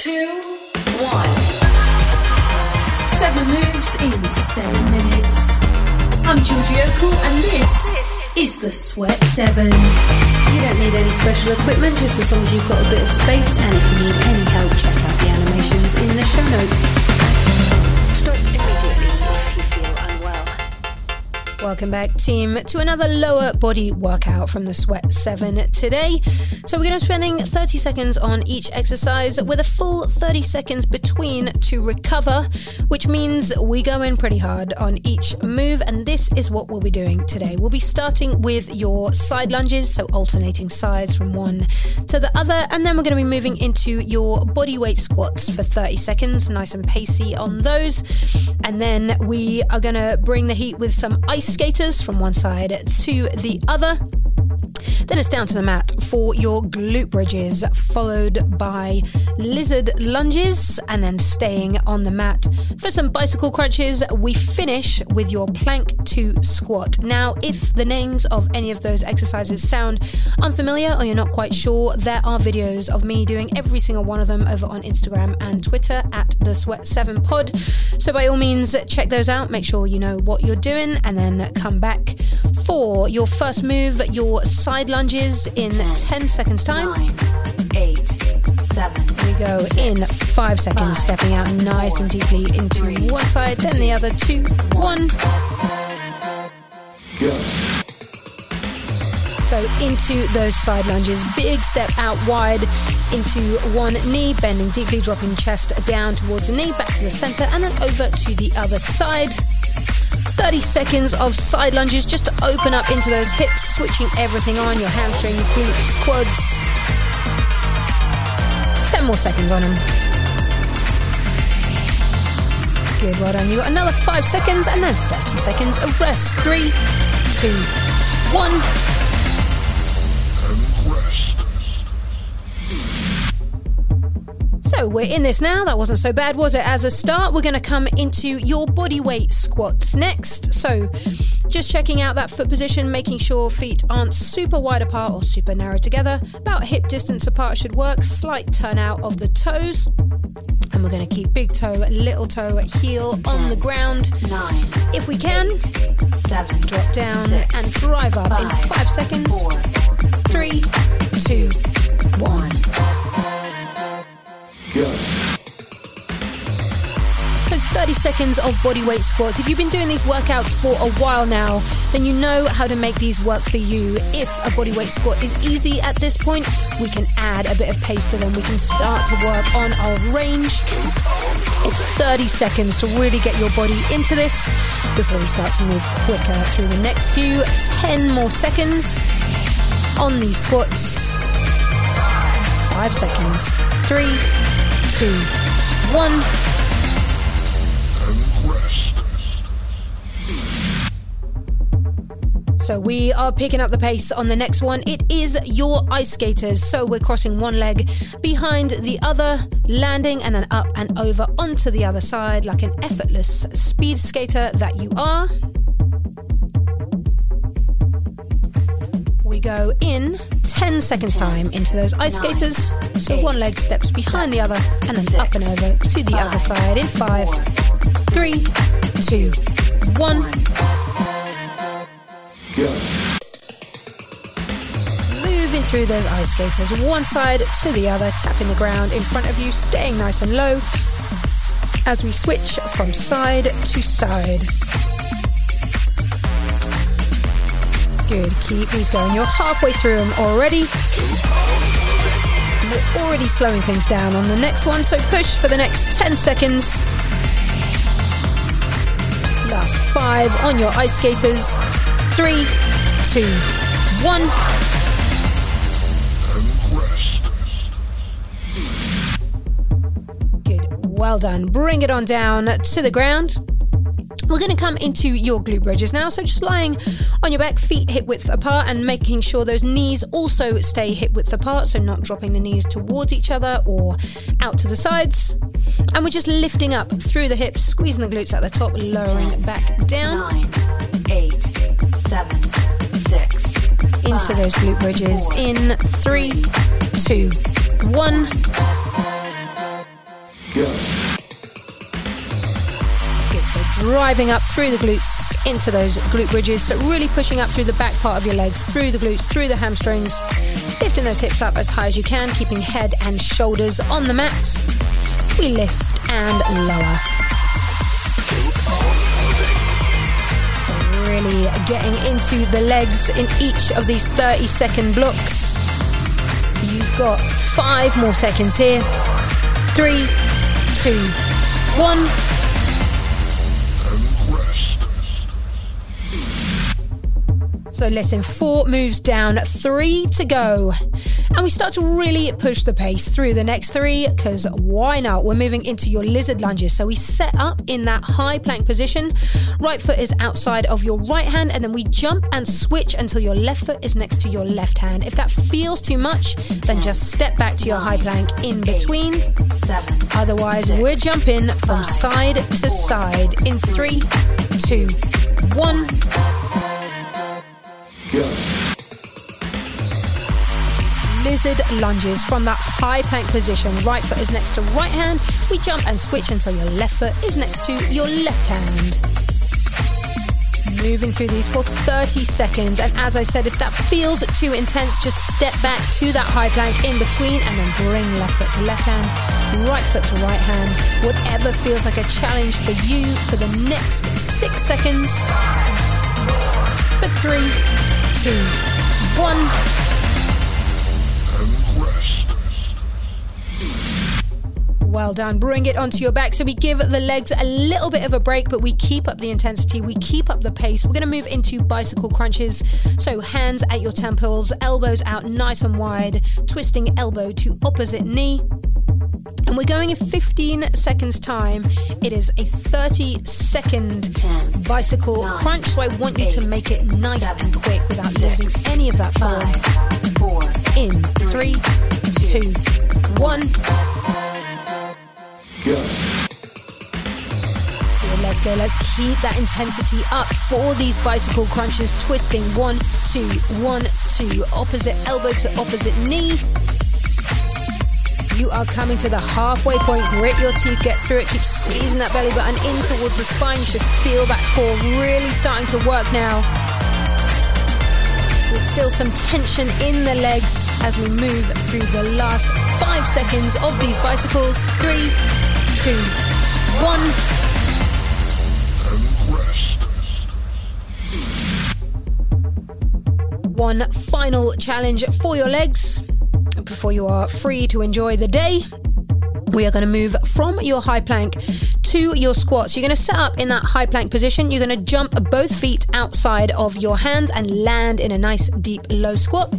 two, one. Seven moves in seven minutes. I'm Georgie Okell, and this is the Sweat Seven. You don't need any special equipment, just as long as you've got a bit of space. And if you need any help, check out the animations in the show notes. Welcome back, team, to another lower body workout from the Sweat 7 today. So, we're going to be spending 30 seconds on each exercise with a full 30 seconds between to recover, which means we go in pretty hard on each move. And this is what we'll be doing today. We'll be starting with your side lunges, so alternating sides from one to the other. And then we're going to be moving into your body weight squats for 30 seconds, nice and pacey on those. And then we are going to bring the heat with some ice skaters from one side to the other. Then it's down to the mat for your glute bridges, followed by lizard lunges, and then staying on the mat for some bicycle crunches. We finish with your plank to squat. Now, if the names of any of those exercises sound unfamiliar or you're not quite sure, there are videos of me doing every single one of them over on Instagram and Twitter at the Sweat7 Pod. So, by all means, check those out. Make sure you know what you're doing, and then come back for your first move, your side lunges in 10 seconds time. Nine, eight, seven. We go in five seconds, stepping out nice and deeply into one side, then the other. Two, one. So into those side lunges, big step out wide into one knee, bending deeply, dropping chest down towards the knee, back to the center, and then over to the other side. 30 seconds of side lunges just to open up into those hips, switching everything on your hamstrings, glutes, quads. 10 more seconds on them. Good, well done. You got another 5 seconds and then 30 seconds of rest. Three, two, one. So we're in this now. That wasn't so bad, was it? As a start, we're going to come into your body weight squats next. So just checking out that foot position, making sure feet aren't super wide apart or super narrow together. About hip distance apart should work. Slight turn out of the toes. And we're going to keep big toe, little toe, heel on the ground. Nine, If we can, seven. drop down six, and drive up in five, five seconds. Four, seconds of body weight squats. If you've been doing these workouts for a while now, then you know how to make these work for you. If a body weight squat is easy at this point, we can add a bit of pace to them. We can start to work on our range. It's 30 seconds to really get your body into this before we start to move quicker through the next few 10 more seconds on these squats. Five seconds. Three, two, one. So we are picking up the pace on the next one. It is your ice skaters. So we're crossing one leg behind the other, landing and then up and over onto the other side like an effortless speed skater that you are. We go in 10 seconds time into those ice skaters. So one leg steps behind the other and then up and over to the other side in five, three, two, one. Move moving through those ice skaters, one side to the other, tapping the ground in front of you, staying nice and low as we switch from side to side. Good, keep these going. You're halfway through them already. We're already slowing things down on the next one, so push for the next 10 seconds. Last five on your ice skaters. Three, two, one. Good, well done. Bring it on down to the ground. We're going to come into your glute bridges now. So just lying on your back, feet hip width apart, and making sure those knees also stay hip width apart. So not dropping the knees towards each other or out to the sides. And we're just lifting up through the hips, squeezing the glutes at the top, lowering Ten, back down Nine, eight, seven, six. into five, those glute bridges. four, In three, two, one. Good. Driving up through the glutes into those glute bridges. So really pushing up through the back part of your legs, through the glutes, through the hamstrings. Lifting those hips up as high as you can, keeping head and shoulders on the mat. We lift and lower. Really getting into the legs in each of these 30 second blocks. You've got five more seconds here. Three, two, one. So listen, four moves down, three to go. And we start to really push the pace through the next three because why not? We're moving into your lizard lunges. So we set up in that high plank position. Right foot is outside of your right hand, and then we jump and switch until your left foot is next to your left hand. If that feels too much, then just step back to your high plank in between. Otherwise, we're jumping from side to side in three, two, one. Lizard lunges from that high plank position. Right foot is next to right hand. We jump and switch until your left foot is next to your left hand. Moving through these for 30 seconds. And as I said, if that feels too intense, just step back to that high plank in between and then bring left foot to left hand, right foot to right hand. Whatever feels like a challenge for you for the next six seconds. For three, two, one. Well done. Bring it onto your back. So we give the legs a little bit of a break, but we keep up the intensity. We keep up the pace. We're going to move into bicycle crunches. So hands at your temples, elbows out nice and wide, twisting elbow to opposite knee. And we're going in 15 seconds time. It is a 30 second Ten, bicycle nine, crunch. So I want you to make it nice seven, and quick without six, losing any of that form. Five, four, In three, two, one. Good, let's go. Let's keep that intensity up for these bicycle crunches. Twisting one, two, one, two. Opposite elbow to opposite knee. You are coming to the halfway point. Grit your teeth, get through it. Keep squeezing that belly button in towards the spine. You should feel that core really starting to work now. With still some tension in the legs as we move through the last five seconds of these bicycles. Three, two, one. One final challenge for your legs before you are free to enjoy the day. We are going to move from your high plank to your squats. You're going to set up in that high plank position. You're going to jump both feet outside of your hands and land in a nice deep low squat.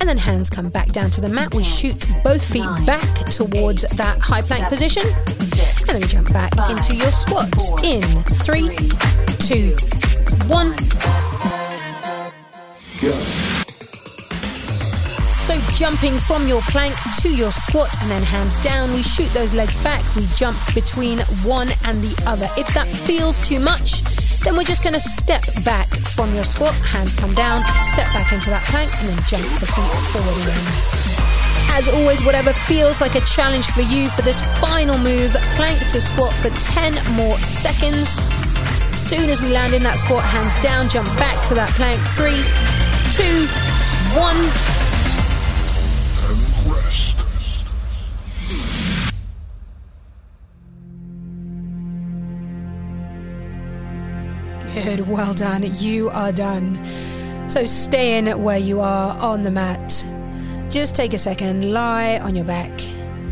And then hands come back down to the mat. We shoot both feet Nine, back towards eight, that high plank seven, position. six, And then we jump back five, into your squat. four, In three, three, two, one. So jumping from your plank to your squat and then hands down, we shoot those legs back. We jump between one and the other. If that feels too much, then we're just going to step back from your squat. Hands come down, step back into that plank, and then jump the feet forward again. As always, whatever feels like a challenge for you for this final move, plank to squat for 10 more seconds. Soon as we land in that squat, hands down, jump back to that plank. Three, two, one. Good, well done. You are done. So stay in where you are on the mat. Just take a second, lie on your back,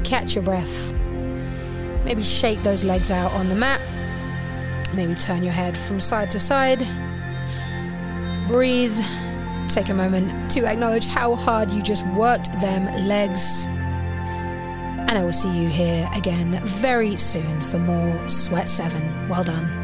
catch your breath. Maybe shake those legs out on the mat. Maybe turn your head from side to side. Breathe. Take a moment to acknowledge how hard you just worked them legs. And I will see you here again very soon for more Sweat 7. Well done.